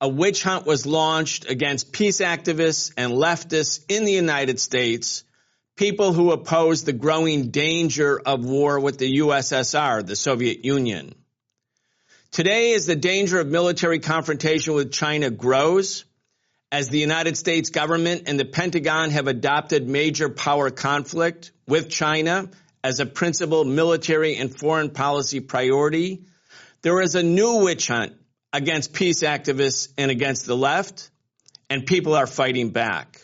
a witch hunt was launched against peace activists and leftists in the United States, people who opposed the growing danger of war with the USSR, the Soviet Union. Today, as the danger of military confrontation with China grows, as the United States government and the Pentagon have adopted major power conflict with China as a principal military and foreign policy priority, there is a new witch hunt against peace activists and against the left, and people are fighting back.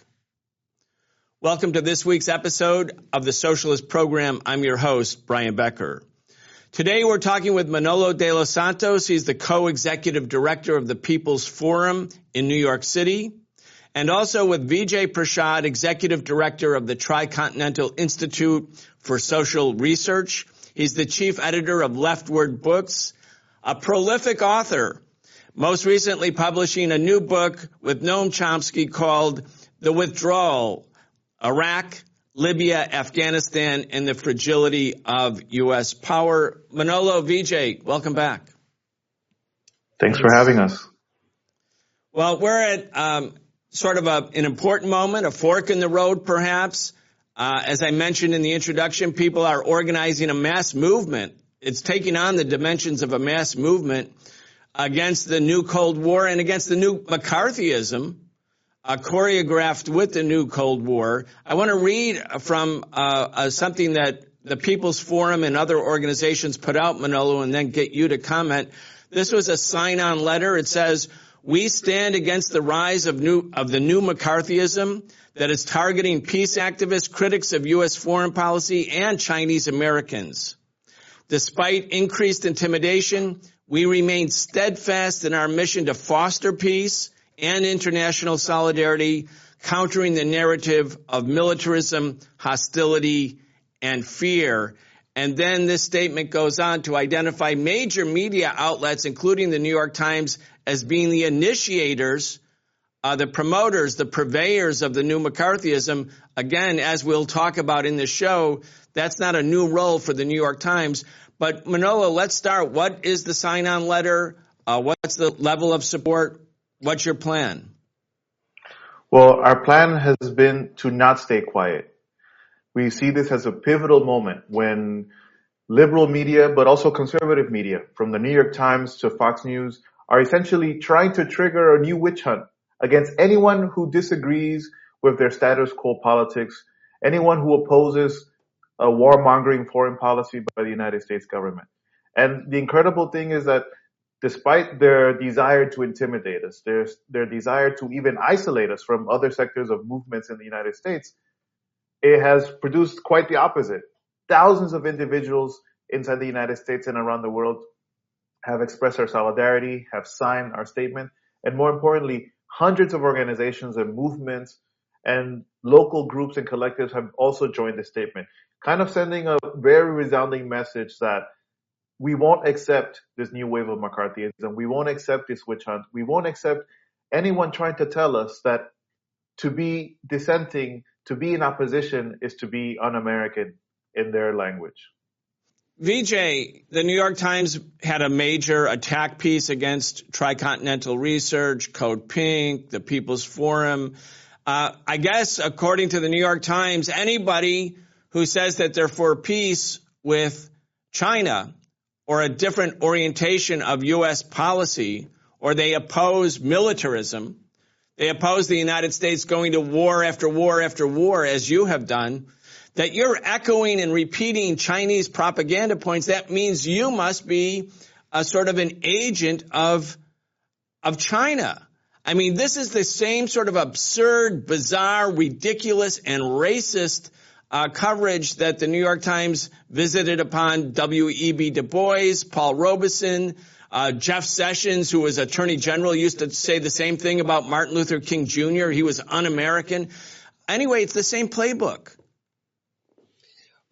Welcome to this week's episode of the Socialist Program. I'm your host, Brian Becker. Today we're talking with Manolo de los Santos. He's the co-executive director of the People's Forum in New York City. And also with Vijay Prashad, executive director of the Tricontinental Institute for Social Research. He's the chief editor of LeftWord Books, a prolific author most recently publishing a new book with Noam Chomsky called The Withdrawal, Iraq, Libya, Afghanistan, and the Fragility of U.S. Power. Manolo Vijay, welcome back. Thanks for having us. Well, we're at um, sort of a, an important moment, a fork in the road perhaps. Uh, as I mentioned in the introduction, people are organizing a mass movement. It's taking on the dimensions of a mass movement against the new Cold War and against the new McCarthyism uh, choreographed with the new Cold War. I want to read from uh, uh, something that the People's Forum and other organizations put out, Manolo, and then get you to comment. This was a sign-on letter. It says, "We stand against the rise of new of the new McCarthyism that is targeting peace activists, critics of U.S. foreign policy, and Chinese Americans. Despite increased intimidation." We remain steadfast in our mission to foster peace and international solidarity, countering the narrative of militarism, hostility, and fear. And then this statement goes on to identify major media outlets, including the New York Times, as being the initiators, uh, the promoters, the purveyors of the new McCarthyism. Again, as we'll talk about in the show, that's not a new role for the New York Times. But Manolo, let's start. What is the sign-on letter? Uh, what's the level of support? What's your plan? Well, our plan has been to not stay quiet. We see this as a pivotal moment when liberal media, but also conservative media, from the New York Times to Fox News, are essentially trying to trigger a new witch hunt against anyone who disagrees with their status quo politics, anyone who opposes a warmongering foreign policy by the United States government. And the incredible thing is that despite their desire to intimidate us, their, their desire to even isolate us from other sectors of movements in the United States, it has produced quite the opposite. Thousands of individuals inside the United States and around the world have expressed our solidarity, have signed our statement, and more importantly, hundreds of organizations and movements and local groups and collectives have also joined the statement kind of sending a very resounding message that we won't accept this new wave of McCarthyism. We won't accept this witch hunt. We won't accept anyone trying to tell us that to be dissenting, to be in opposition is to be un-American in their language. Vijay, the New York Times had a major attack piece against Tricontinental Research, Code Pink, the People's Forum. Uh, I guess according to the New York Times, anybody who says that they're for peace with China or a different orientation of U.S. policy, or they oppose militarism. They oppose the United States going to war after war after war, as you have done, that you're echoing and repeating Chinese propaganda points. That means you must be a sort of an agent of, of China. I mean, this is the same sort of absurd, bizarre, ridiculous, and racist uh, coverage that the New York Times visited upon W.E.B. Du Bois, Paul Robeson, Uh, Jeff Sessions, who was Attorney General, used to say the same thing about Martin Luther King Jr. He was un-American. Anyway, it's the same playbook.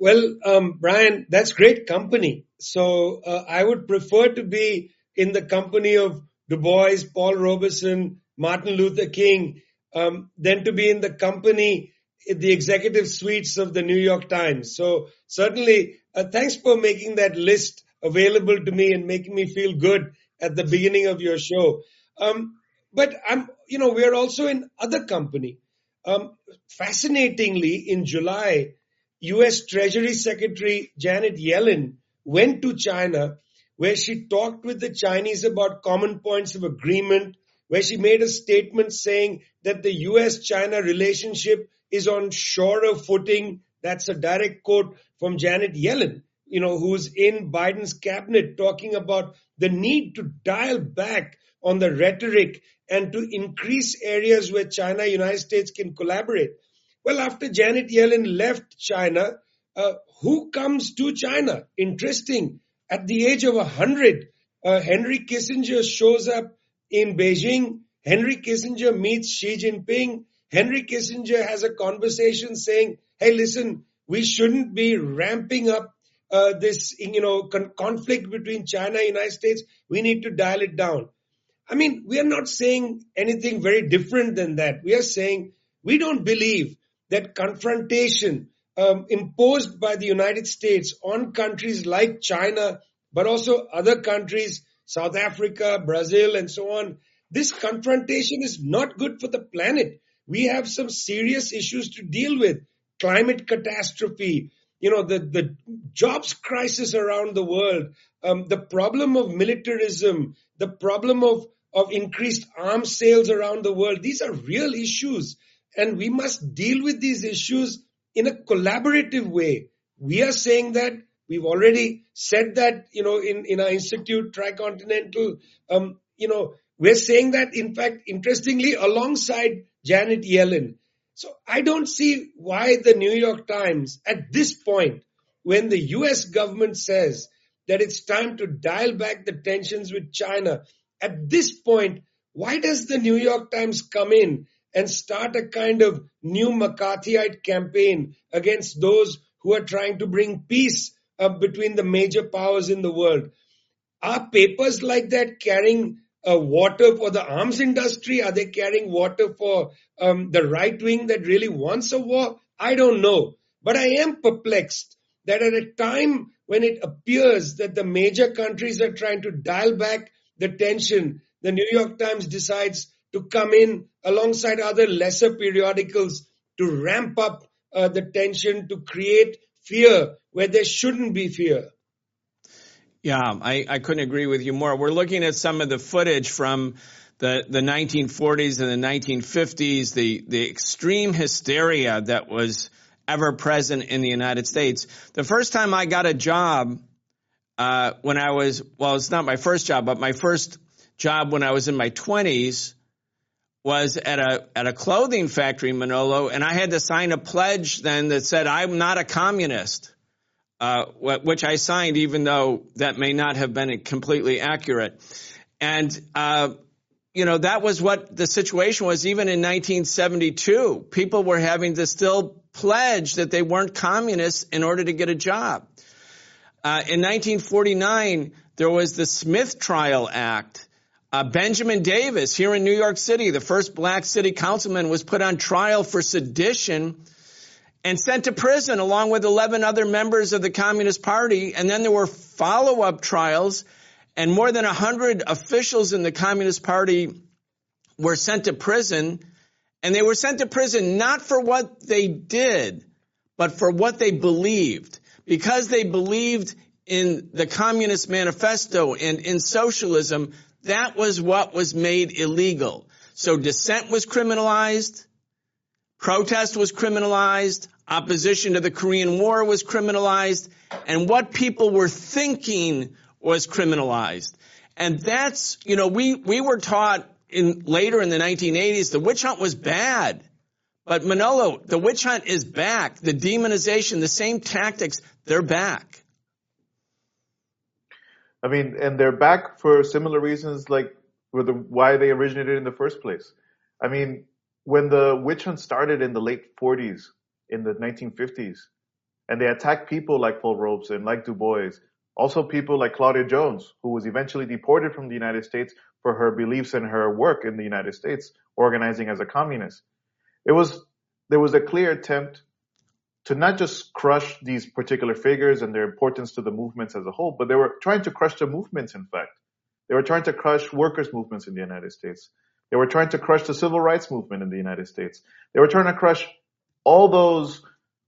Well, um, Brian, that's great company. So uh, I would prefer to be in the company of Du Bois, Paul Robeson, Martin Luther King, um, than to be in the company, the executive suites of the New York Times. So certainly, uh, thanks for making that list available to me and making me feel good at the beginning of your show. Um, but I'm, you know, we're also in other company. Um, fascinatingly, in July, U.S. Treasury Secretary Janet Yellen went to China where she talked with the Chinese about common points of agreement, where she made a statement saying that the US-China relationship is on surer footing. That's a direct quote from Janet Yellen, you know, who's in Biden's cabinet talking about the need to dial back on the rhetoric and to increase areas where China, United States can collaborate. Well, after Janet Yellen left China, uh, who comes to China? Interesting. At the age of 100, uh, Henry Kissinger shows up in Beijing. Henry Kissinger meets Xi Jinping. Henry Kissinger has a conversation saying, hey, listen, we shouldn't be ramping up uh, this, you know, con- conflict between China and United States. We need to dial it down. I mean, we are not saying anything very different than that. We are saying we don't believe that confrontation um, imposed by the United States on countries like China, but also other countries, South Africa, Brazil, and so on. This confrontation is not good for the planet. We have some serious issues to deal with. Climate catastrophe, you know, the, the jobs crisis around the world, um, the problem of militarism, the problem of, of increased arms sales around the world. These are real issues. And we must deal with these issues in a collaborative way. We are saying that we've already said that, you know, in, in our institute, Tricontinental, um, you know, we're saying that, in fact, interestingly, alongside Janet Yellen. So I don't see why the New York Times at this point, when the US government says that it's time to dial back the tensions with China, at this point, why does the New York Times come in and start a kind of new McCarthyite campaign against those who are trying to bring peace uh, between the major powers in the world. Are papers like that carrying uh, water for the arms industry? Are they carrying water for um, the right wing that really wants a war? I don't know. But I am perplexed that at a time when it appears that the major countries are trying to dial back the tension, the New York Times decides to come in alongside other lesser periodicals to ramp up uh, the tension, to create fear where there shouldn't be fear. Yeah, I, I couldn't agree with you more. We're looking at some of the footage from the, the 1940s and the 1950s, the, the extreme hysteria that was ever present in the United States. The first time I got a job, uh, when I was, well, it's not my first job, but my first job when I was in my 20s was at a at a clothing factory in Manolo, and I had to sign a pledge then that said I'm not a communist, uh, which I signed, even though that may not have been completely accurate. And uh, you know that was what the situation was. Even in 1972, people were having to still pledge that they weren't communists in order to get a job. Uh, in 1949, there was the Smith Trial Act uh, Benjamin Davis here in New York City, the first black city councilman, was put on trial for sedition and sent to prison along with 11 other members of the Communist Party. And then there were follow-up trials and more than 100 officials in the Communist Party were sent to prison. And they were sent to prison not for what they did, but for what they believed. Because they believed in the Communist Manifesto and in socialism, that was what was made illegal. So dissent was criminalized, protest was criminalized, opposition to the Korean War was criminalized, and what people were thinking was criminalized. And that's, you know, we, we were taught in later in the 1980s the witch hunt was bad. But Manolo, the witch hunt is back. The demonization, the same tactics, they're back. I mean, and they're back for similar reasons like for the, why they originated in the first place. I mean, when the witch hunt started in the late 40s, in the 1950s, and they attacked people like Paul Robeson, like Du Bois, also people like Claudia Jones, who was eventually deported from the United States for her beliefs and her work in the United States, organizing as a communist. It was, there was a clear attempt to not just crush these particular figures and their importance to the movements as a whole, but they were trying to crush the movements, in fact. They were trying to crush workers' movements in the United States. They were trying to crush the civil rights movement in the United States. They were trying to crush all those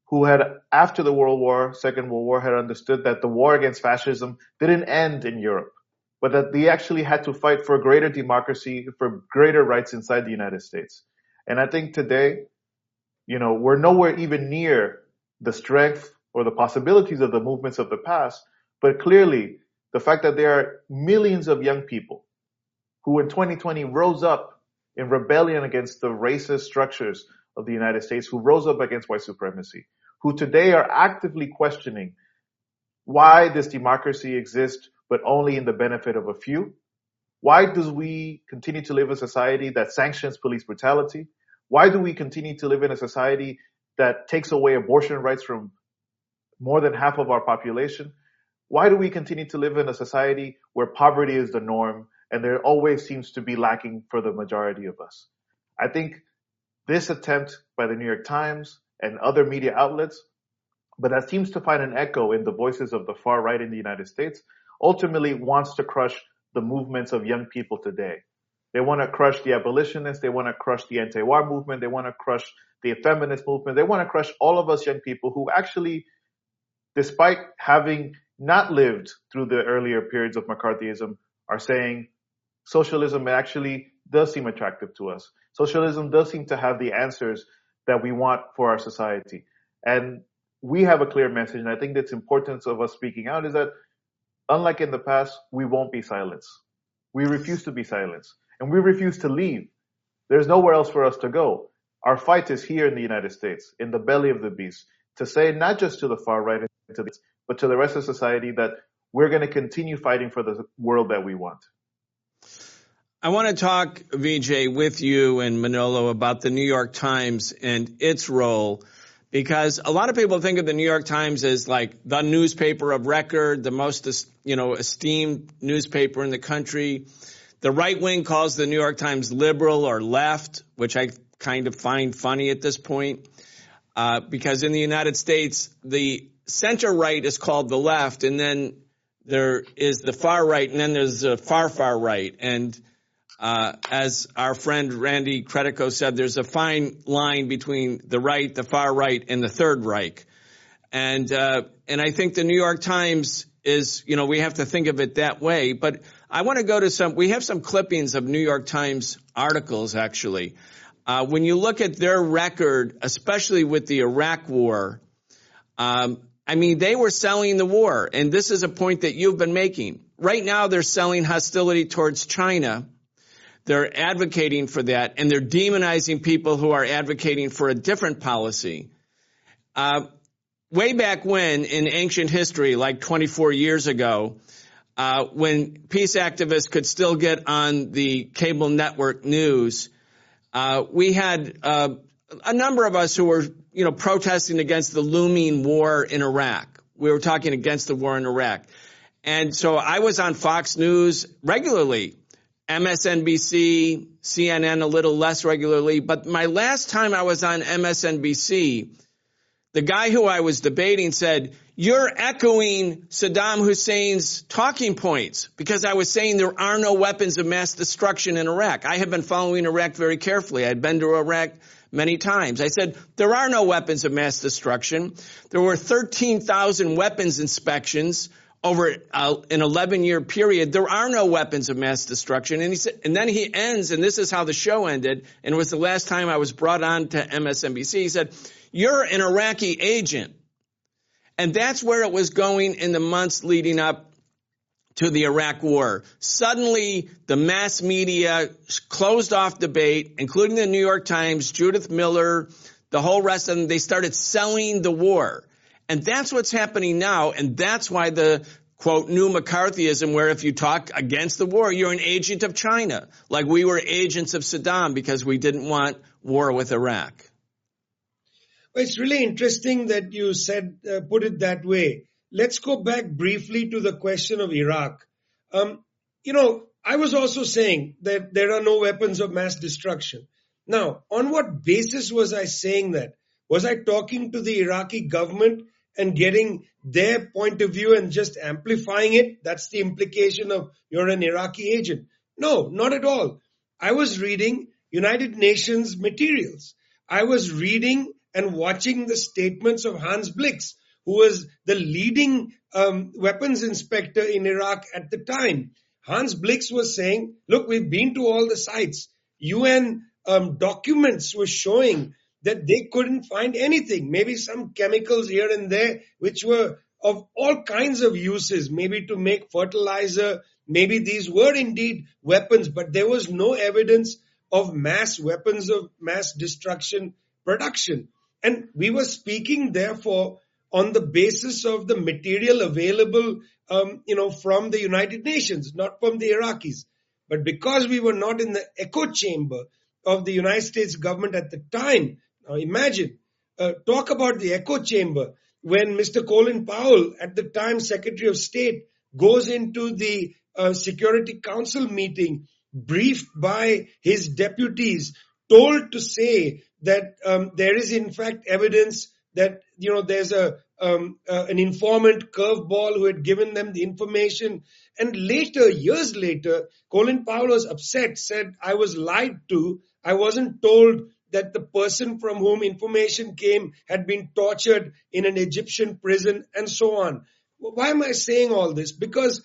who had, after the World War, Second World War, had understood that the war against fascism didn't end in Europe, but that they actually had to fight for greater democracy, for greater rights inside the United States. And I think today, you know, we're nowhere even near the strength or the possibilities of the movements of the past, but clearly the fact that there are millions of young people who in 2020 rose up in rebellion against the racist structures of the United States, who rose up against white supremacy, who today are actively questioning why this democracy exists, but only in the benefit of a few. Why do we continue to live in a society that sanctions police brutality? Why do we continue to live in a society that takes away abortion rights from more than half of our population? Why do we continue to live in a society where poverty is the norm and there always seems to be lacking for the majority of us? I think this attempt by the New York Times and other media outlets, but that seems to find an echo in the voices of the far right in the United States, ultimately wants to crush the movements of young people today. They want to crush the abolitionists. They want to crush the anti-war movement. They want to crush the feminist movement. They want to crush all of us young people who actually, despite having not lived through the earlier periods of McCarthyism, are saying socialism actually does seem attractive to us. Socialism does seem to have the answers that we want for our society. And we have a clear message. And I think that's importance of us speaking out is that unlike in the past, we won't be silenced. We refuse to be silenced and we refuse to leave. There's nowhere else for us to go. Our fight is here in the United States, in the belly of the beast, to say not just to the far right, and to the, but to the rest of society that we're going to continue fighting for the world that we want. I want to talk, Vijay, with you and Manolo about the New York Times and its role because a lot of people think of the New York Times as like the newspaper of record, the most, you know, esteemed newspaper in the country. The right wing calls the New York Times liberal or left, which I kind of find funny at this point, uh, because in the United States, the center right is called the left, and then there is the far right, and then there's the far, far right. And uh, as our friend Randy Credico said, there's a fine line between the right, the far right, and the Third Reich. And uh, and I think the New York Times is, you know, we have to think of it that way. But I want to go to some. We have some clippings of New York Times articles actually. Uh, when you look at their record, especially with the Iraq War, um, I mean, they were selling the war, and this is a point that you've been making. Right now, they're selling hostility towards China they're advocating for that, and they're demonizing people who are advocating for a different policy. Uh, way back when, in ancient history, like 24 years ago, uh, when peace activists could still get on the cable network news, uh, we had uh, a number of us who were, you know, protesting against the looming war in Iraq. We were talking against the war in Iraq. And so I was on Fox News regularly MSNBC, CNN a little less regularly, but my last time I was on MSNBC, the guy who I was debating said, you're echoing Saddam Hussein's talking points because I was saying there are no weapons of mass destruction in Iraq. I have been following Iraq very carefully. I'd been to Iraq many times. I said, there are no weapons of mass destruction. There were 13,000 weapons inspections over uh, an 11 year period, there are no weapons of mass destruction. And he said, and then he ends, and this is how the show ended, and it was the last time I was brought on to MSNBC. He said, you're an Iraqi agent. And that's where it was going in the months leading up to the Iraq war. Suddenly, the mass media closed off debate, including the New York Times, Judith Miller, the whole rest of them. They started selling the war. And that's what's happening now. And that's why the quote, new McCarthyism where if you talk against the war, you're an agent of China, like we were agents of Saddam because we didn't want war with Iraq. Well, it's really interesting that you said, uh, put it that way. Let's go back briefly to the question of Iraq. Um, you know, I was also saying that there are no weapons of mass destruction. Now, on what basis was I saying that? Was I talking to the Iraqi government and getting their point of view and just amplifying it? That's the implication of you're an Iraqi agent. No, not at all. I was reading United Nations materials. I was reading and watching the statements of Hans Blix, who was the leading um, weapons inspector in Iraq at the time. Hans Blix was saying, look, we've been to all the sites. UN um, documents were showing that they couldn't find anything. Maybe some chemicals here and there, which were of all kinds of uses, maybe to make fertilizer. Maybe these were indeed weapons, but there was no evidence of mass weapons of mass destruction production. And we were speaking, therefore, on the basis of the material available, um, you know, from the United Nations, not from the Iraqis. But because we were not in the echo chamber of the United States government at the time, now imagine, uh, talk about the echo chamber when Mr. Colin Powell, at the time Secretary of State, goes into the uh, Security Council meeting, briefed by his deputies, told to say that um, there is in fact evidence that you know there's a um, uh, an informant curveball who had given them the information. And later years later colin powell was upset said i was lied to. I wasn't told that the person from whom information came had been tortured in an egyptian prison and so on. Why am i saying all this? Because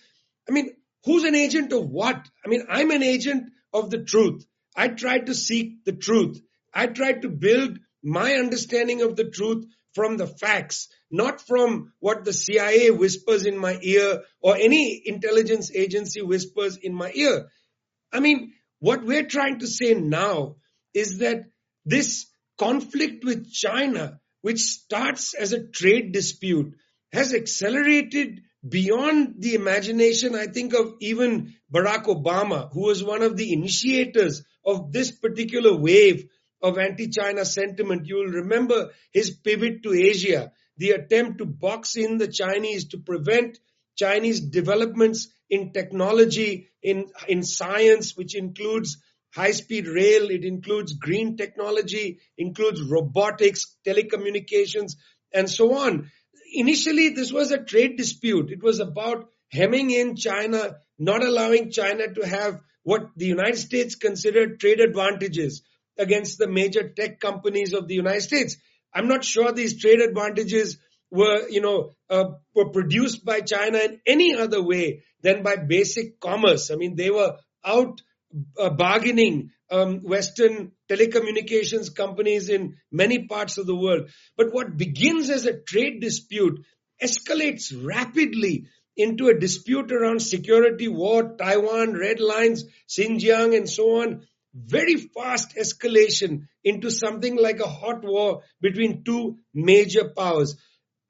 i mean who's an agent of what? I mean i'm an agent of the truth. I tried to seek the truth. I tried to build my understanding of the truth from the facts, not from what the CIA whispers in my ear or any intelligence agency whispers in my ear. I mean, what we're trying to say now is that this conflict with China, which starts as a trade dispute, has accelerated beyond the imagination, I think, of even Barack Obama, who was one of the initiators of this particular wave of anti-China sentiment. You will remember his pivot to Asia, the attempt to box in the Chinese to prevent Chinese developments in technology, in, in science, which includes high-speed rail, it includes green technology, includes robotics, telecommunications, and so on. Initially, this was a trade dispute. It was about hemming in China, not allowing China to have what the United States considered trade advantages against the major tech companies of the United States. I'm not sure these trade advantages were, you know, uh, were produced by China in any other way than by basic commerce. I mean, they were out uh, bargaining um, Western telecommunications companies in many parts of the world. But what begins as a trade dispute escalates rapidly into a dispute around security, war, Taiwan, red lines, Xinjiang, and so on, very fast escalation into something like a hot war between two major powers.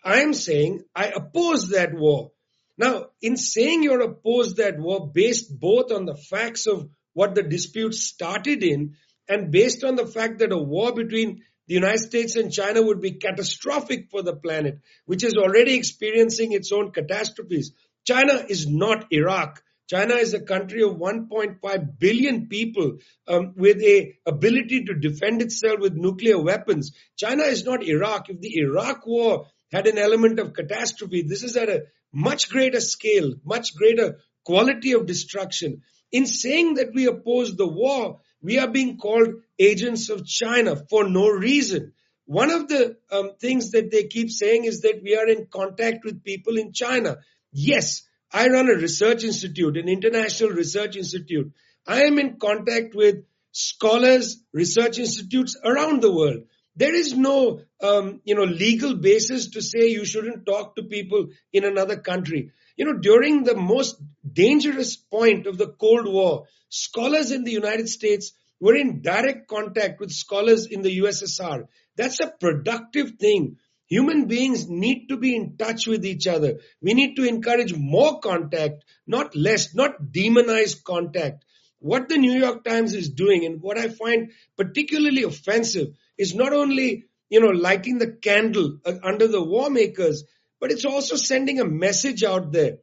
I am saying I oppose that war. Now, in saying you're opposed that war based both on the facts of what the dispute started in and based on the fact that a war between the United States and China would be catastrophic for the planet, which is already experiencing its own catastrophes. China is not Iraq. China is a country of 1.5 billion people um, with a ability to defend itself with nuclear weapons. China is not Iraq. If the Iraq war had an element of catastrophe, this is at a much greater scale, much greater quality of destruction. In saying that we oppose the war, we are being called agents of China for no reason. One of the um, things that they keep saying is that we are in contact with people in China. Yes, I run a research institute, an international research institute. I am in contact with scholars, research institutes around the world. There is no, um, you know, legal basis to say you shouldn't talk to people in another country. You know, during the most dangerous point of the Cold War, scholars in the United States were in direct contact with scholars in the USSR. That's a productive thing. Human beings need to be in touch with each other. We need to encourage more contact, not less, not demonize contact. What the New York Times is doing and what I find particularly offensive is not only, you know, lighting the candle uh, under the war makers, but it's also sending a message out there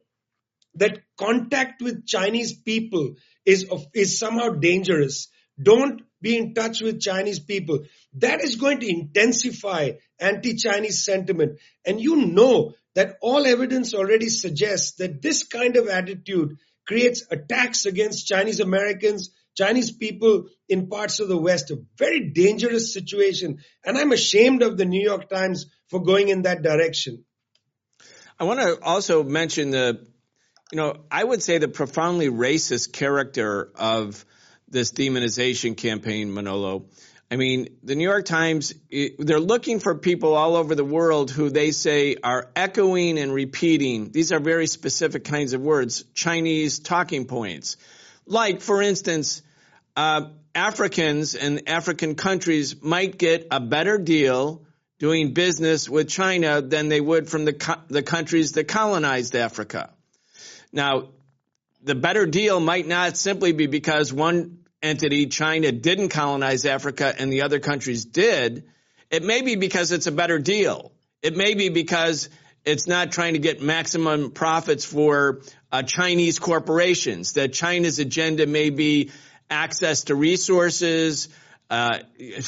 that contact with Chinese people is, is somehow dangerous. Don't be in touch with Chinese people. That is going to intensify anti-Chinese sentiment. And you know that all evidence already suggests that this kind of attitude creates attacks against Chinese Americans, Chinese people in parts of the West, a very dangerous situation. And I'm ashamed of the New York Times for going in that direction. I want to also mention the, you know, I would say the profoundly racist character of this demonization campaign, Manolo. I mean, the New York Times, they're looking for people all over the world who they say are echoing and repeating. These are very specific kinds of words, Chinese talking points. Like, for instance, uh, Africans and African countries might get a better deal doing business with China than they would from the, co- the countries that colonized Africa. Now, the better deal might not simply be because one entity, China, didn't colonize Africa and the other countries did. It may be because it's a better deal. It may be because it's not trying to get maximum profits for uh, Chinese corporations, that China's agenda may be access to resources, uh,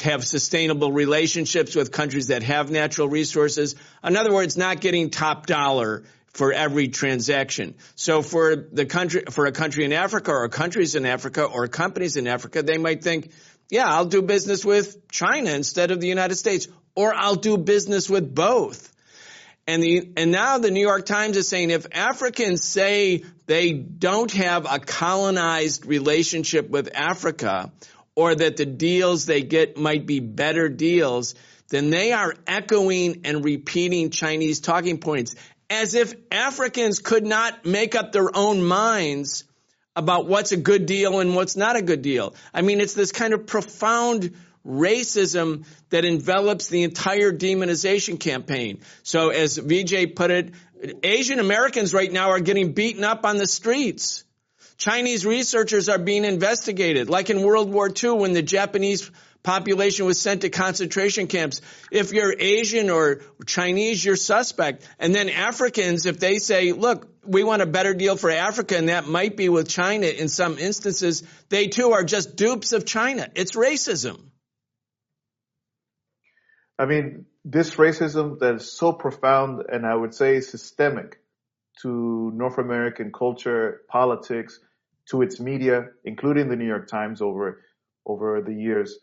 have sustainable relationships with countries that have natural resources. In other words, not getting top dollar for every transaction. So for the country, for a country in Africa or countries in Africa or companies in Africa, they might think, yeah, I'll do business with China instead of the United States, or I'll do business with both. And the, and now the New York Times is saying if Africans say they don't have a colonized relationship with Africa, or that the deals they get might be better deals, then they are echoing and repeating Chinese talking points as if Africans could not make up their own minds about what's a good deal and what's not a good deal. I mean, it's this kind of profound racism that envelops the entire demonization campaign. So as Vijay put it, Asian Americans right now are getting beaten up on the streets. Chinese researchers are being investigated, like in World War II when the Japanese population was sent to concentration camps. If you're Asian or Chinese, you're suspect. And then Africans, if they say, look, we want a better deal for Africa, and that might be with China in some instances, they too are just dupes of China. It's racism. I mean, this racism that is so profound and I would say systemic to North American culture, politics, to its media, including the New York Times over over the years,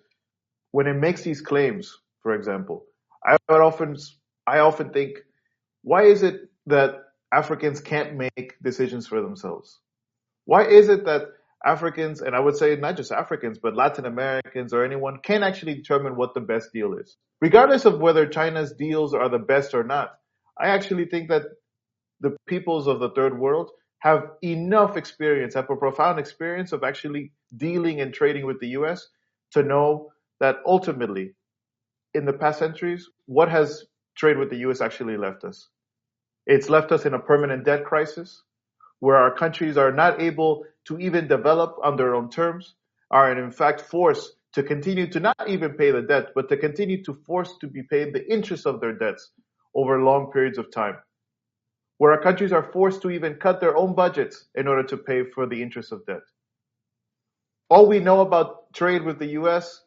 when it makes these claims, for example, I often, I often think, why is it that Africans can't make decisions for themselves? Why is it that Africans, and I would say not just Africans, but Latin Americans or anyone can actually determine what the best deal is? Regardless of whether China's deals are the best or not, I actually think that the peoples of the third world have enough experience, have a profound experience of actually dealing and trading with the US to know that ultimately, in the past centuries, what has trade with the US actually left us? It's left us in a permanent debt crisis where our countries are not able to even develop on their own terms, are in fact forced to continue to not even pay the debt, but to continue to force to be paid the interest of their debts over long periods of time. Where our countries are forced to even cut their own budgets in order to pay for the interest of debt. All we know about trade with the US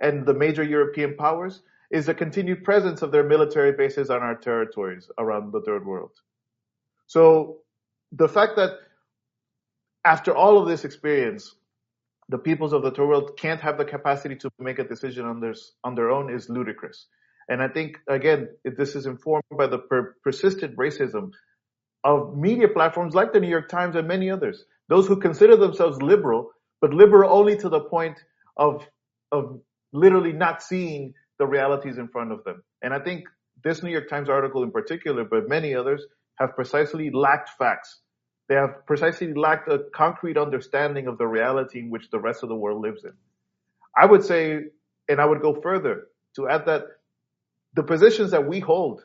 and the major European powers is the continued presence of their military bases on our territories around the third world. So the fact that after all of this experience, the peoples of the third world can't have the capacity to make a decision on their, on their own is ludicrous. And I think, again, this is informed by the per- persistent racism of media platforms like the New York Times and many others. Those who consider themselves liberal, but liberal only to the point of, of literally not seeing the realities in front of them. And I think this New York Times article in particular, but many others have precisely lacked facts. They have precisely lacked a concrete understanding of the reality in which the rest of the world lives in. I would say, and I would go further to add that the positions that we hold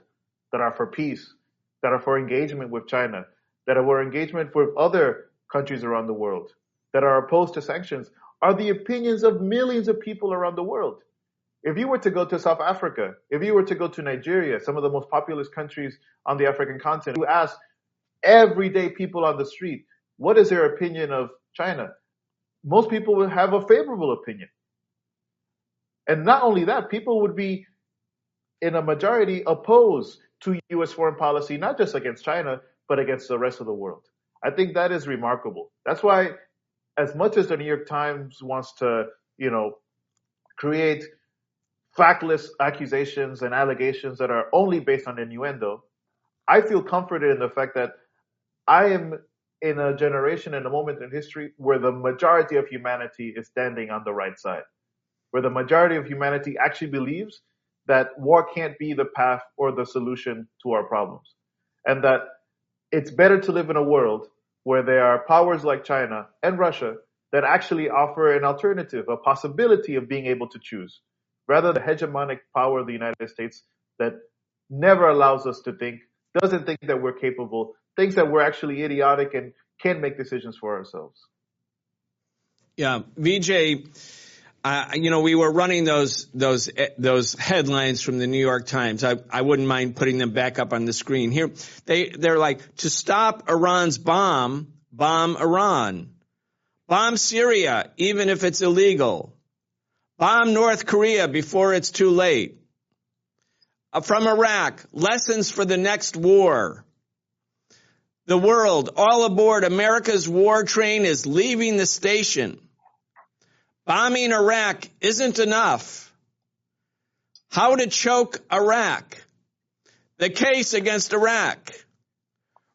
that are for peace, that are for engagement with China, that are for engagement with other countries around the world, that are opposed to sanctions, are the opinions of millions of people around the world. If you were to go to South Africa, if you were to go to Nigeria, some of the most populous countries on the African continent, you ask everyday people on the street, what is their opinion of China? Most people would have a favorable opinion. And not only that, people would be in a majority opposed to U.S. foreign policy, not just against China, but against the rest of the world. I think that is remarkable. That's why, as much as the New York Times wants to, you know, create factless accusations and allegations that are only based on innuendo, I feel comforted in the fact that I am in a generation and a moment in history where the majority of humanity is standing on the right side, where the majority of humanity actually believes that war can't be the path or the solution to our problems. And that it's better to live in a world where there are powers like China and Russia that actually offer an alternative, a possibility of being able to choose rather the hegemonic power of the United States that never allows us to think, doesn't think that we're capable, thinks that we're actually idiotic and can't make decisions for ourselves. Yeah, Vijay, uh, you know, we were running those those those headlines from the New York Times. I, I wouldn't mind putting them back up on the screen here. They they're like to stop Iran's bomb, bomb Iran, bomb Syria, even if it's illegal. Bomb North Korea before it's too late. Uh, from Iraq, lessons for the next war. The world, all aboard, America's war train is leaving the station. Bombing Iraq isn't enough. How to choke Iraq. The case against Iraq.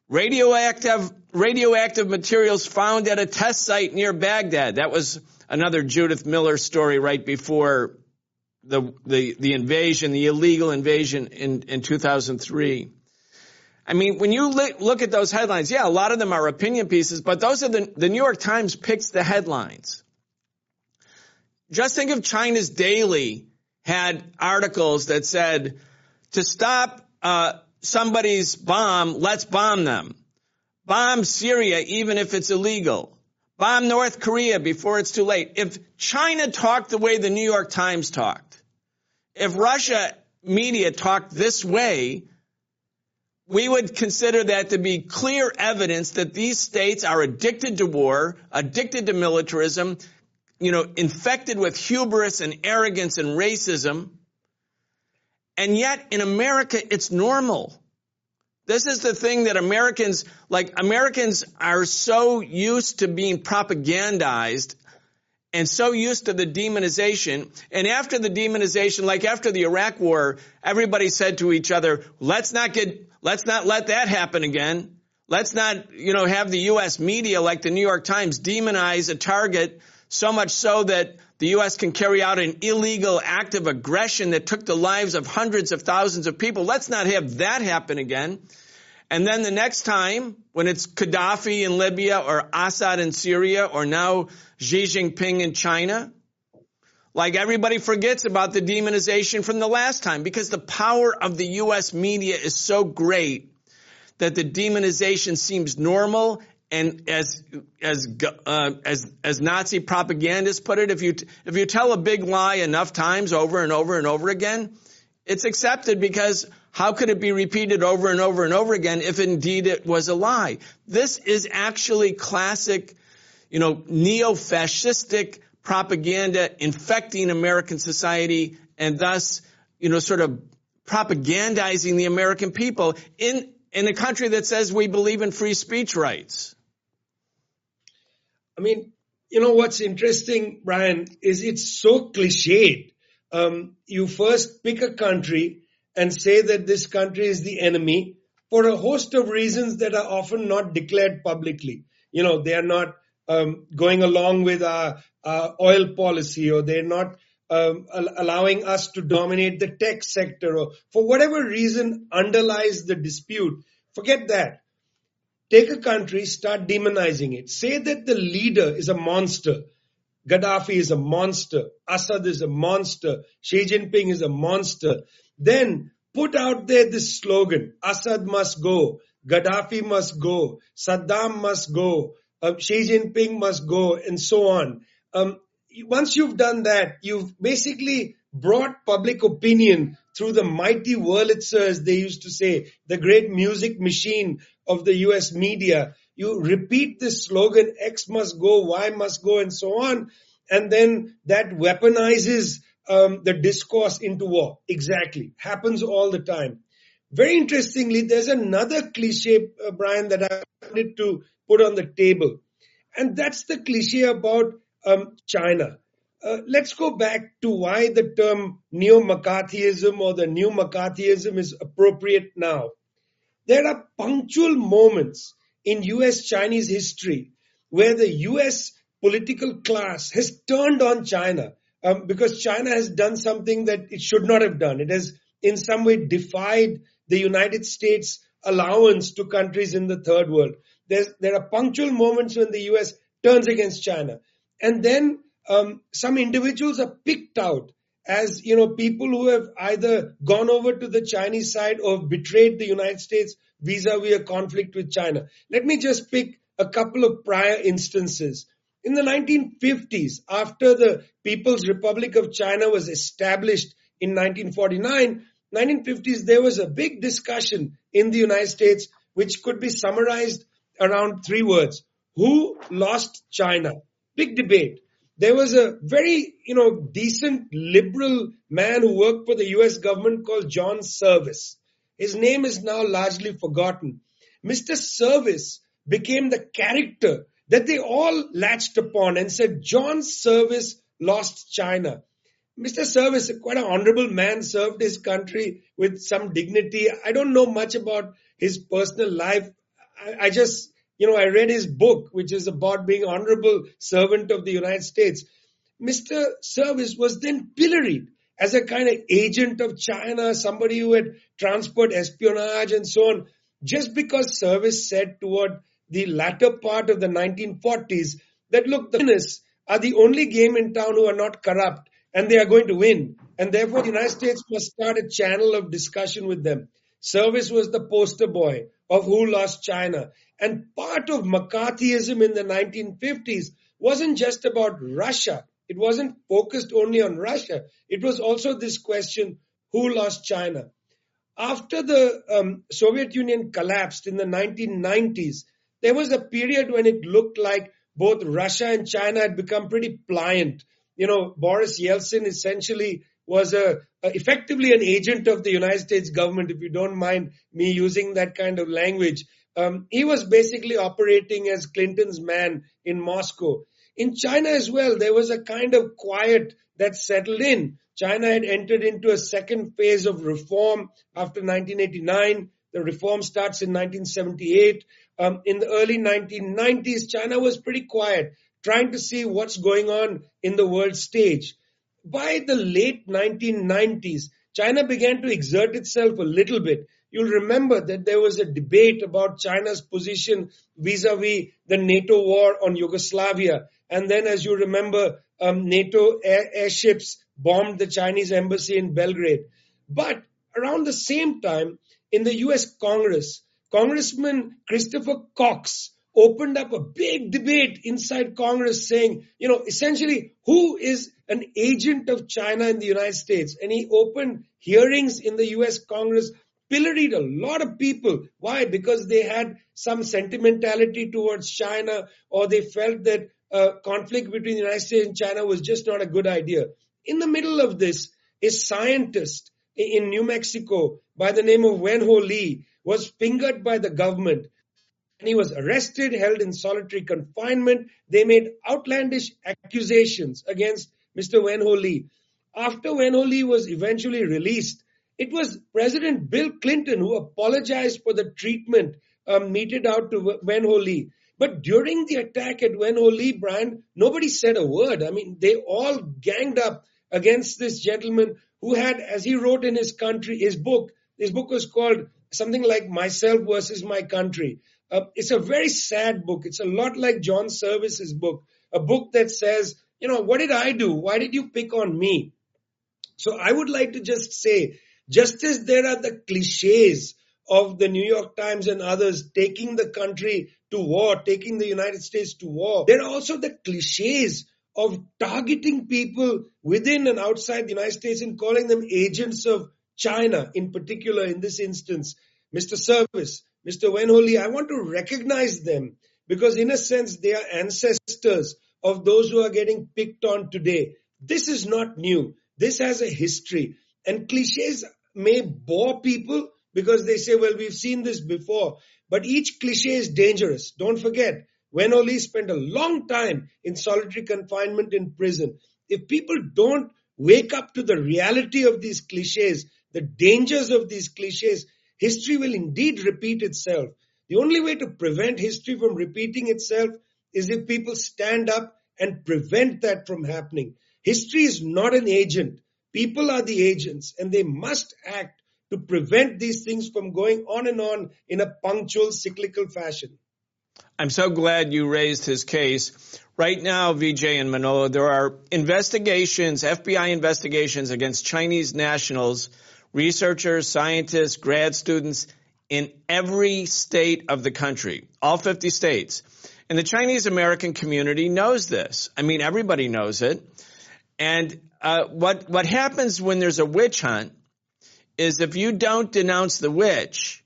Radioactive, radioactive materials found at a test site near Baghdad. That was another Judith Miller story right before the, the, the invasion, the illegal invasion in, in 2003. I mean, when you look at those headlines, yeah, a lot of them are opinion pieces, but those are the, the New York Times picks the headlines. Just think of China's Daily had articles that said, to stop uh, somebody's bomb, let's bomb them. Bomb Syria even if it's illegal bomb North Korea before it's too late. If China talked the way the New York Times talked, if Russia media talked this way, we would consider that to be clear evidence that these states are addicted to war, addicted to militarism, you know, infected with hubris and arrogance and racism. And yet in America, it's normal. This is the thing that Americans, like Americans are so used to being propagandized and so used to the demonization. And after the demonization, like after the Iraq war, everybody said to each other, let's not get, let's not let that happen again. Let's not, you know, have the U.S. media like the New York Times demonize a target so much so that the U.S. can carry out an illegal act of aggression that took the lives of hundreds of thousands of people. Let's not have that happen again. And then the next time, when it's Gaddafi in Libya or Assad in Syria or now Xi Jinping in China, like everybody forgets about the demonization from the last time because the power of the U.S. media is so great that the demonization seems normal and as as uh, as as Nazi propagandists put it, if you if you tell a big lie enough times over and over and over again, it's accepted because how could it be repeated over and over and over again if indeed it was a lie? This is actually classic, you know, neo-fascistic propaganda infecting American society and thus, you know, sort of propagandizing the American people in in a country that says we believe in free speech rights. I mean, you know what's interesting, Brian, is it's so cliched. Um, you first pick a country and say that this country is the enemy for a host of reasons that are often not declared publicly. You know, they are not um, going along with our, our, oil policy or they're not um, allowing us to dominate the tech sector or for whatever reason underlies the dispute. Forget that. Take a country, start demonizing it. Say that the leader is a monster. Gaddafi is a monster. Assad is a monster. Xi Jinping is a monster. Then put out there this slogan, Assad must go. Gaddafi must go. Saddam must go. Uh, Xi Jinping must go and so on. Um, once you've done that, you've basically brought public opinion through the mighty Wurlitzer, as they used to say, the great music machine of the US media. You repeat this slogan, X must go, Y must go, and so on. And then that weaponizes um, the discourse into war. Exactly. Happens all the time. Very interestingly, there's another cliche, uh, Brian, that I wanted to put on the table. And that's the cliche about um, China. Uh, let's go back to why the term neo-McCarthyism or the new McCarthyism is appropriate now. There are punctual moments in US Chinese history where the US political class has turned on China um, because China has done something that it should not have done. It has in some way defied the United States allowance to countries in the third world. There's, there are punctual moments when the US turns against China. And then um, some individuals are picked out as you know people who have either gone over to the Chinese side or betrayed the United States vis-a-vis a conflict with China. Let me just pick a couple of prior instances. In the 1950s, after the People's Republic of China was established in 1949, 1950s, there was a big discussion in the United States, which could be summarized around three words. Who lost China? Big debate. There was a very, you know, decent liberal man who worked for the US government called John Service. His name is now largely forgotten. Mr. Service became the character that they all latched upon and said, John Service lost China. Mr. Service, quite an honorable man, served his country with some dignity. I don't know much about his personal life. I, I just, you know, I read his book, which is about being honorable servant of the United States. Mr. Service was then pilloried as a kind of agent of China, somebody who had transport espionage and so on, just because Service said toward the latter part of the 1940s that look, the communists are the only game in town who are not corrupt and they are going to win. And therefore, the United States must start a channel of discussion with them. Service was the poster boy of who lost China. And part of McCarthyism in the 1950s wasn't just about Russia. It wasn't focused only on Russia. It was also this question, who lost China? After the um, Soviet Union collapsed in the 1990s, there was a period when it looked like both Russia and China had become pretty pliant you know, Boris Yeltsin essentially was a, a, effectively an agent of the United States government, if you don't mind me using that kind of language. Um, he was basically operating as Clinton's man in Moscow. In China as well, there was a kind of quiet that settled in. China had entered into a second phase of reform after 1989. The reform starts in 1978. Um, in the early 1990s, China was pretty quiet trying to see what's going on in the world stage. By the late 1990s, China began to exert itself a little bit. You'll remember that there was a debate about China's position vis-a-vis the NATO war on Yugoslavia. And then, as you remember, um, NATO air- airships bombed the Chinese embassy in Belgrade. But around the same time, in the US Congress, Congressman Christopher Cox opened up a big debate inside Congress saying, you know, essentially who is an agent of China in the United States? And he opened hearings in the US Congress, pilloried a lot of people. Why? Because they had some sentimentality towards China or they felt that uh, conflict between the United States and China was just not a good idea. In the middle of this, a scientist in New Mexico by the name of Wen Ho Lee was fingered by the government and he was arrested, held in solitary confinement. They made outlandish accusations against Mr. Wen Ho Lee. After Wen Ho Lee was eventually released, it was President Bill Clinton who apologized for the treatment um, meted out to Wen Ho Lee. But during the attack at Wen Ho Lee, Brian, nobody said a word. I mean, they all ganged up against this gentleman who had, as he wrote in his country, his book, his book was called something like Myself versus My Country. Uh, it's a very sad book. It's a lot like John Service's book, a book that says you know, what did I do? Why did you pick on me? So I would like to just say, just as there are the cliches of the New York Times and others taking the country to war, taking the United States to war, there are also the cliches of targeting people within and outside the United States and calling them agents of China, in particular, in this instance, Mr. Service, Mr. Wen Ho Lee, I want to recognize them because in a sense, they are ancestors of those who are getting picked on today. This is not new. This has a history and cliches may bore people because they say, well, we've seen this before, but each cliche is dangerous. Don't forget, Wen Ho Lee spent a long time in solitary confinement in prison. If people don't wake up to the reality of these cliches, the dangers of these cliches, history will indeed repeat itself. The only way to prevent history from repeating itself is if people stand up and prevent that from happening. History is not an agent. People are the agents and they must act to prevent these things from going on and on in a punctual cyclical fashion. I'm so glad you raised his case. Right now, Vijay and Manolo, there are investigations, FBI investigations against Chinese nationals, researchers, scientists, grad students in every state of the country, all 50 states. And the Chinese American community knows this. I mean, everybody knows it. And uh, what what happens when there's a witch hunt is if you don't denounce the witch,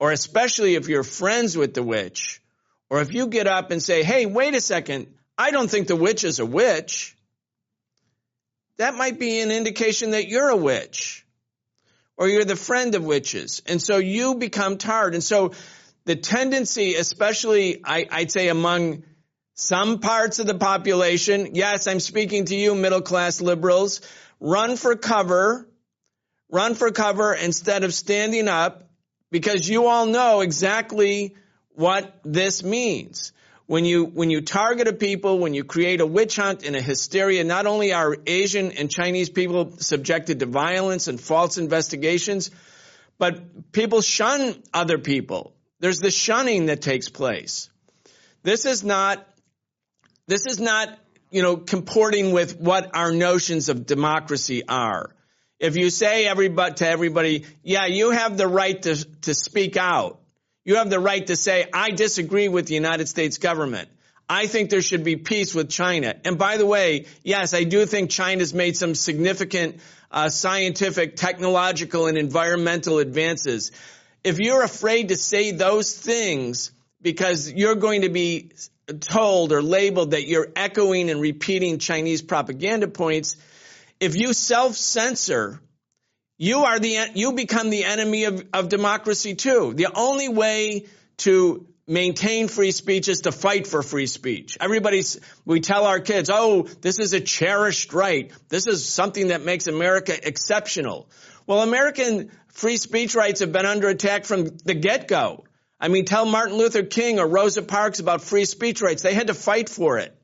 or especially if you're friends with the witch, or if you get up and say, "Hey, wait a second, I don't think the witch is a witch," that might be an indication that you're a witch, or you're the friend of witches, and so you become tarred. And so the tendency, especially I, I'd say among some parts of the population, yes, I'm speaking to you middle class liberals, run for cover, run for cover instead of standing up because you all know exactly what this means. When you, when you target a people, when you create a witch hunt and a hysteria, not only are Asian and Chinese people subjected to violence and false investigations, but people shun other people. There's the shunning that takes place. This is not this is not, you know, comporting with what our notions of democracy are. If you say everybody to everybody, yeah, you have the right to, to speak out. You have the right to say, I disagree with the United States government. I think there should be peace with China. And by the way, yes, I do think China's made some significant uh, scientific, technological, and environmental advances. If you're afraid to say those things because you're going to be told or labeled that you're echoing and repeating Chinese propaganda points, if you self-censor, you are the, you become the enemy of, of democracy too. The only way to maintain free speech is to fight for free speech. Everybody's, we tell our kids, oh, this is a cherished right. This is something that makes America exceptional. Well, American free speech rights have been under attack from the get-go. I mean, tell Martin Luther King or Rosa Parks about free speech rights. They had to fight for it.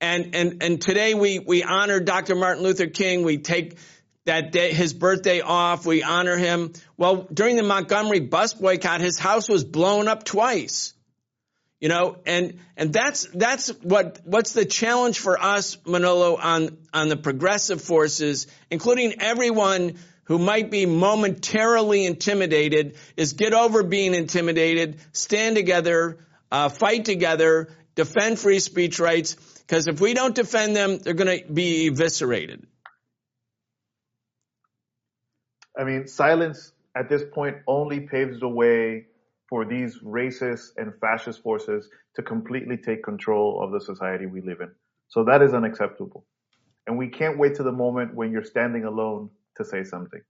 And, and, and today we, we honor Dr. Martin Luther King. We take that day, his birthday off. We honor him. Well, during the Montgomery bus boycott, his house was blown up twice. You know, and, and that's, that's what, what's the challenge for us, Manolo, on, on the progressive forces, including everyone who might be momentarily intimidated is get over being intimidated, stand together, uh, fight together, defend free speech rights, because if we don't defend them, they're going to be eviscerated. I mean, silence at this point only paves the way for these racist and fascist forces to completely take control of the society we live in. So that is unacceptable. And we can't wait to the moment when you're standing alone to say something.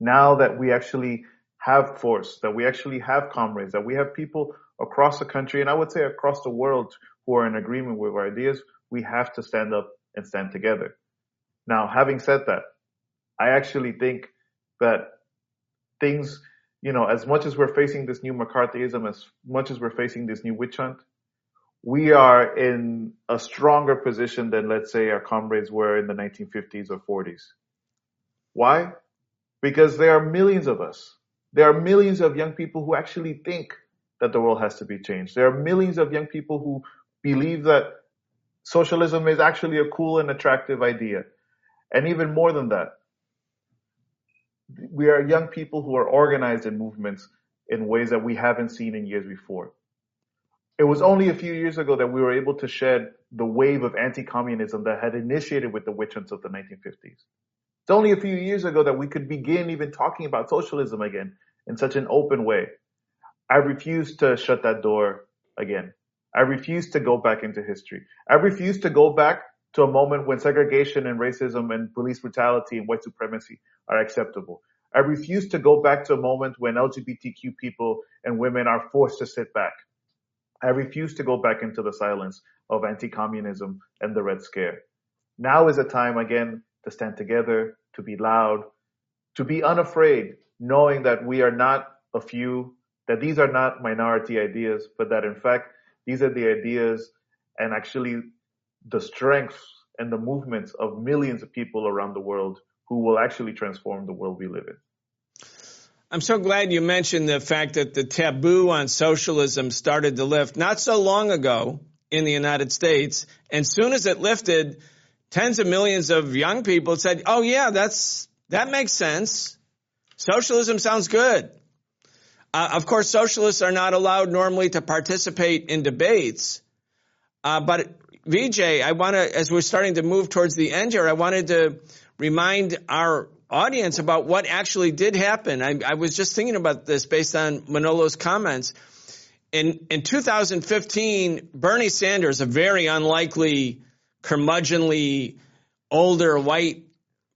Now that we actually have force, that we actually have comrades, that we have people across the country, and I would say across the world who are in agreement with our ideas, we have to stand up and stand together. Now, having said that, I actually think that things, you know, as much as we're facing this new McCarthyism, as much as we're facing this new witch hunt, we are in a stronger position than, let's say, our comrades were in the 1950s or 40s. Why? Because there are millions of us. There are millions of young people who actually think that the world has to be changed. There are millions of young people who believe that socialism is actually a cool and attractive idea. And even more than that, we are young people who are organized in movements in ways that we haven't seen in years before. It was only a few years ago that we were able to shed the wave of anti-communism that had initiated with the witch hunts of the 1950s. It's only a few years ago that we could begin even talking about socialism again in such an open way. I refuse to shut that door again. I refuse to go back into history. I refuse to go back to a moment when segregation and racism and police brutality and white supremacy are acceptable. I refuse to go back to a moment when LGBTQ people and women are forced to sit back. I refuse to go back into the silence of anti-communism and the Red Scare. Now is a time again to stand together, to be loud, to be unafraid, knowing that we are not a few, that these are not minority ideas, but that in fact, these are the ideas and actually the strength and the movements of millions of people around the world who will actually transform the world we live in. I'm so glad you mentioned the fact that the taboo on socialism started to lift not so long ago in the United States. And soon as it lifted, tens of millions of young people said, Oh yeah, that's, that makes sense. Socialism sounds good. Uh, of course, socialists are not allowed normally to participate in debates. Uh, but Vijay, I want to, as we're starting to move towards the end here, I wanted to remind our audience about what actually did happen. I, I was just thinking about this based on Manolo's comments. In, in 2015, Bernie Sanders, a very unlikely, curmudgeonly, older white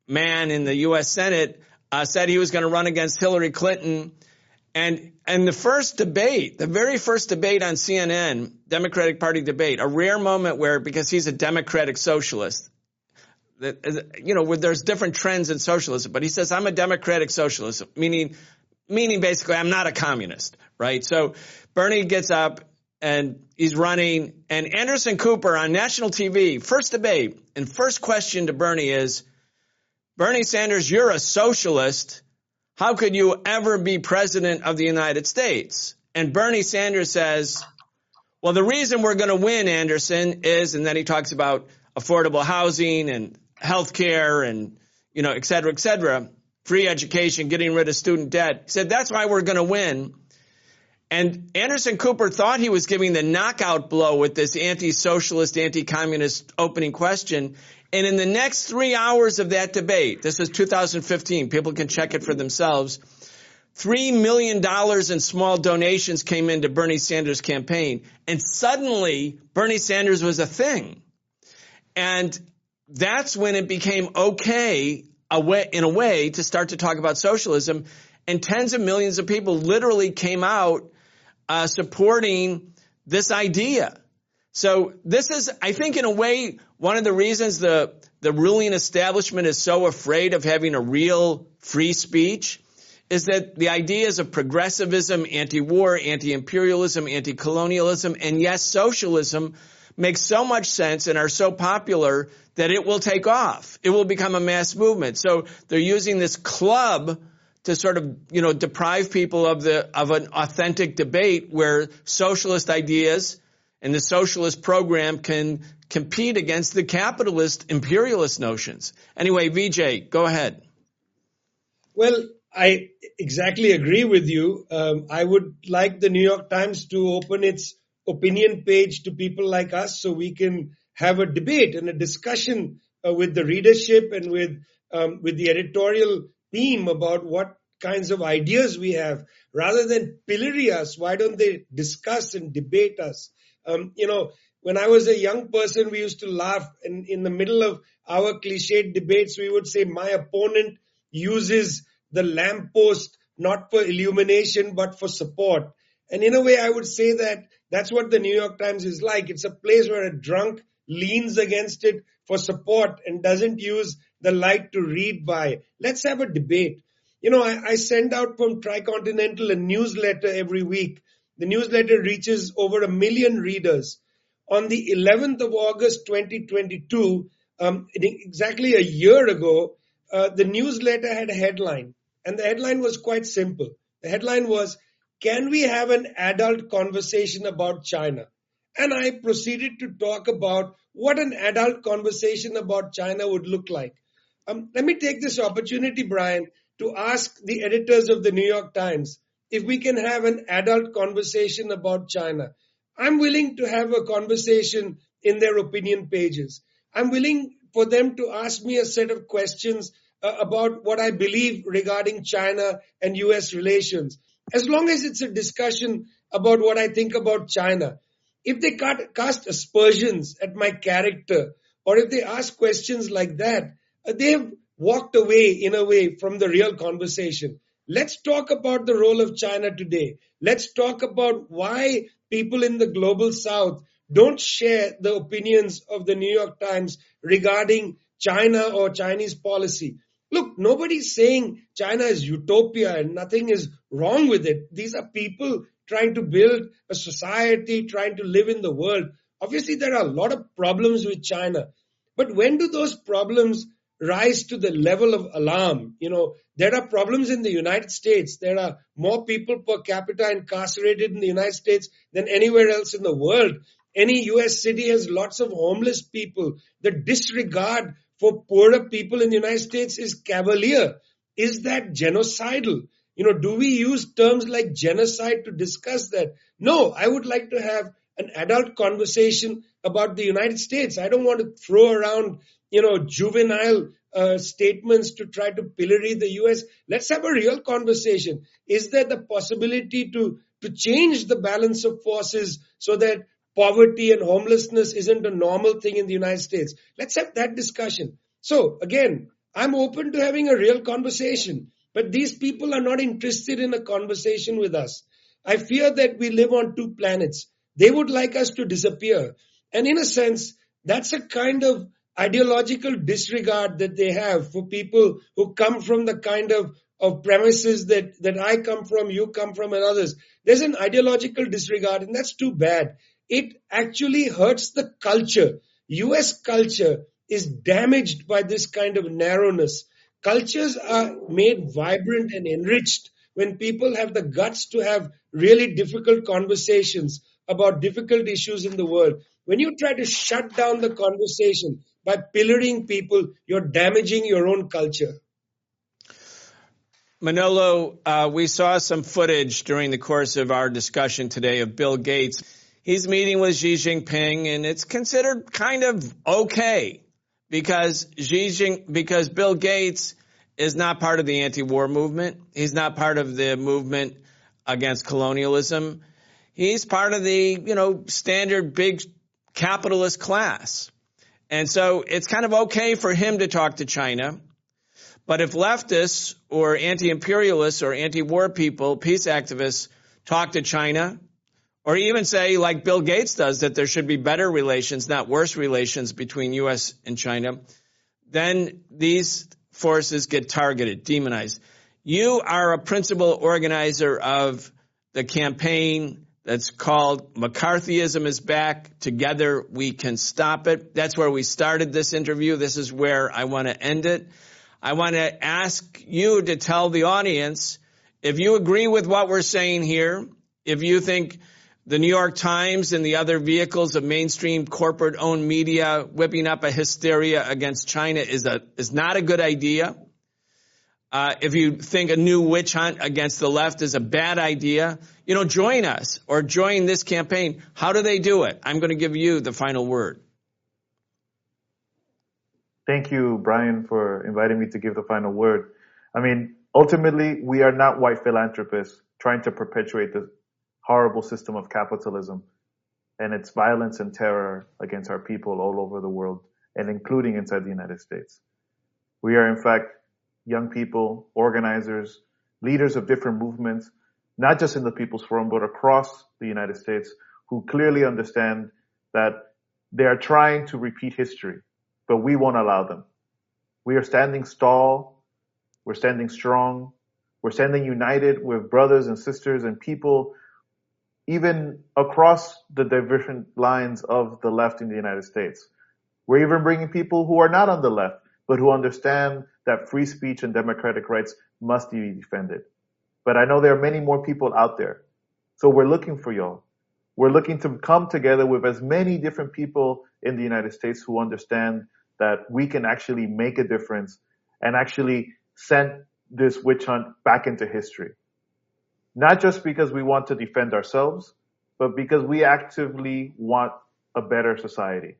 man in the U.S. Senate, uh, said he was going to run against Hillary Clinton. And, and the first debate, the very first debate on CNN, Democratic Party debate, a rare moment where, because he's a Democratic socialist, you know, there's different trends in socialism, but he says, I'm a democratic socialist, meaning, meaning basically I'm not a communist, right? So Bernie gets up and he's running and Anderson Cooper on national TV, first debate and first question to Bernie is, Bernie Sanders, you're a socialist. How could you ever be president of the United States? And Bernie Sanders says, well, the reason we're going to win, Anderson, is, and then he talks about affordable housing and healthcare and, you know, et cetera, et cetera, free education, getting rid of student debt. He said, that's why we're going to win. And Anderson Cooper thought he was giving the knockout blow with this anti-socialist, anti-communist opening question. And in the next three hours of that debate, this is 2015, people can check it for themselves, $3 million in small donations came into Bernie Sanders' campaign. And suddenly, Bernie Sanders was a thing. And that's when it became okay in a way to start to talk about socialism. And tens of millions of people literally came out uh, supporting this idea. So this is, I think, in a way, one of the reasons the the ruling establishment is so afraid of having a real free speech is that the ideas of progressivism, anti-war, anti-imperialism, anti-colonialism, and yes, socialism make so much sense and are so popular that it will take off. It will become a mass movement. So they're using this club to sort of, you know, deprive people of the, of an authentic debate where socialist ideas and the socialist program can compete against the capitalist imperialist notions. Anyway, Vijay, go ahead. Well, I exactly agree with you. Um, I would like the New York Times to open its opinion page to people like us so we can have a debate and a discussion uh, with the readership and with um, with the editorial team about what kinds of ideas we have. Rather than pillory us why don't they discuss and debate us? Um, you know when i was a young person we used to laugh and in the middle of our cliched debates. We would say my opponent uses the lamppost not for illumination but for support. And in a way i would say that that's what the new york times is like. It's a place where a drunk leans against it for support and doesn't use the light to read by. Let's have a debate. You know, I, I send out from Tricontinental a newsletter every week. The newsletter reaches over a million readers. On the 11th of August 2022, um, exactly a year ago, uh, the newsletter had a headline, and the headline was quite simple. The headline was, Can we have an adult conversation about China? and I proceeded to talk about what an adult conversation about China would look like. Um, let me take this opportunity, Brian, to ask the editors of the New York Times if we can have an adult conversation about China. I'm willing to have a conversation in their opinion pages. I'm willing for them to ask me a set of questions uh, about what I believe regarding China and US relations. As long as it's a discussion about what I think about China. If they cast aspersions at my character or if they ask questions like that, they've walked away in a way from the real conversation. Let's talk about the role of China today. Let's talk about why people in the global south don't share the opinions of the New York Times regarding China or Chinese policy. Look, nobody's saying China is utopia and nothing is wrong with it. These are people trying to build a society, trying to live in the world. Obviously, there are a lot of problems with China. But when do those problems rise to the level of alarm? You know, there are problems in the United States. There are more people per capita incarcerated in the United States than anywhere else in the world. Any US city has lots of homeless people. The disregard for poorer people in the United States is cavalier. Is that genocidal? You know, do we use terms like genocide to discuss that? No, I would like to have an adult conversation about the United States. I don't want to throw around, you know, juvenile uh, statements to try to pillory the US. Let's have a real conversation. Is there the possibility to, to change the balance of forces so that poverty and homelessness isn't a normal thing in the United States? Let's have that discussion. So again, I'm open to having a real conversation. But these people are not interested in a conversation with us. I fear that we live on two planets. They would like us to disappear. And in a sense, that's a kind of ideological disregard that they have for people who come from the kind of, of premises that, that I come from, you come from, and others. There's an ideological disregard, and that's too bad. It actually hurts the culture. US culture is damaged by this kind of narrowness. Cultures are made vibrant and enriched when people have the guts to have really difficult conversations about difficult issues in the world. When you try to shut down the conversation by pillorying people, you're damaging your own culture. Manolo, uh, we saw some footage during the course of our discussion today of Bill Gates. He's meeting with Xi Jinping and it's considered kind of okay because Xi Jinping, because Bill Gates is not part of the anti-war movement. He's not part of the movement against colonialism. He's part of the, you know, standard big capitalist class. And so it's kind of okay for him to talk to China. But if leftists or anti-imperialists or anti-war people, peace activists talk to China, or even say, like Bill Gates does, that there should be better relations, not worse relations between U.S. and China, then these forces get targeted, demonized. You are a principal organizer of the campaign that's called McCarthyism is back. Together we can stop it. That's where we started this interview. This is where I want to end it. I want to ask you to tell the audience if you agree with what we're saying here, if you think the New York Times and the other vehicles of mainstream corporate owned media whipping up a hysteria against China is a, is not a good idea. Uh, if you think a new witch hunt against the left is a bad idea, you know, join us or join this campaign. How do they do it? I'm going to give you the final word. Thank you, Brian, for inviting me to give the final word. I mean, ultimately, we are not white philanthropists trying to perpetuate the horrible system of capitalism and its violence and terror against our people all over the world and including inside the United States. We are in fact young people, organizers, leaders of different movements, not just in the People's Forum, but across the United States who clearly understand that they are trying to repeat history, but we won't allow them. We are standing tall. We're standing strong. We're standing united with brothers and sisters and people even across the different lines of the left in the United States. We're even bringing people who are not on the left, but who understand that free speech and democratic rights must be defended. But I know there are many more people out there. So we're looking for y'all. We're looking to come together with as many different people in the United States who understand that we can actually make a difference and actually send this witch hunt back into history. Not just because we want to defend ourselves, but because we actively want a better society.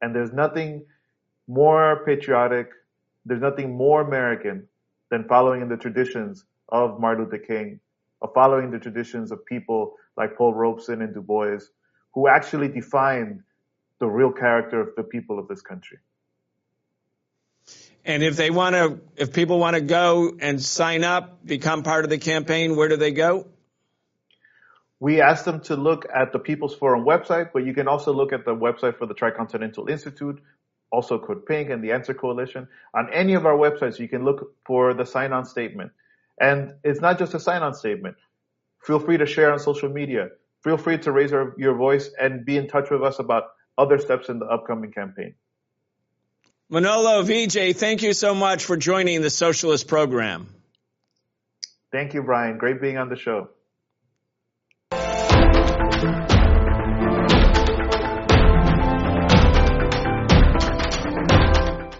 And there's nothing more patriotic, there's nothing more American than following in the traditions of Martin Luther King, of following the traditions of people like Paul Robeson and Du Bois, who actually defined the real character of the people of this country. And if they want to, if people want to go and sign up, become part of the campaign, where do they go? We ask them to look at the People's Forum website, but you can also look at the website for the Tricontinental Institute, also Code Pink and the Answer Coalition. On any of our websites, you can look for the sign-on statement. And it's not just a sign-on statement. Feel free to share on social media. Feel free to raise our, your voice and be in touch with us about other steps in the upcoming campaign. Manolo Vijay, thank you so much for joining the Socialist Program. Thank you, Brian. Great being on the show.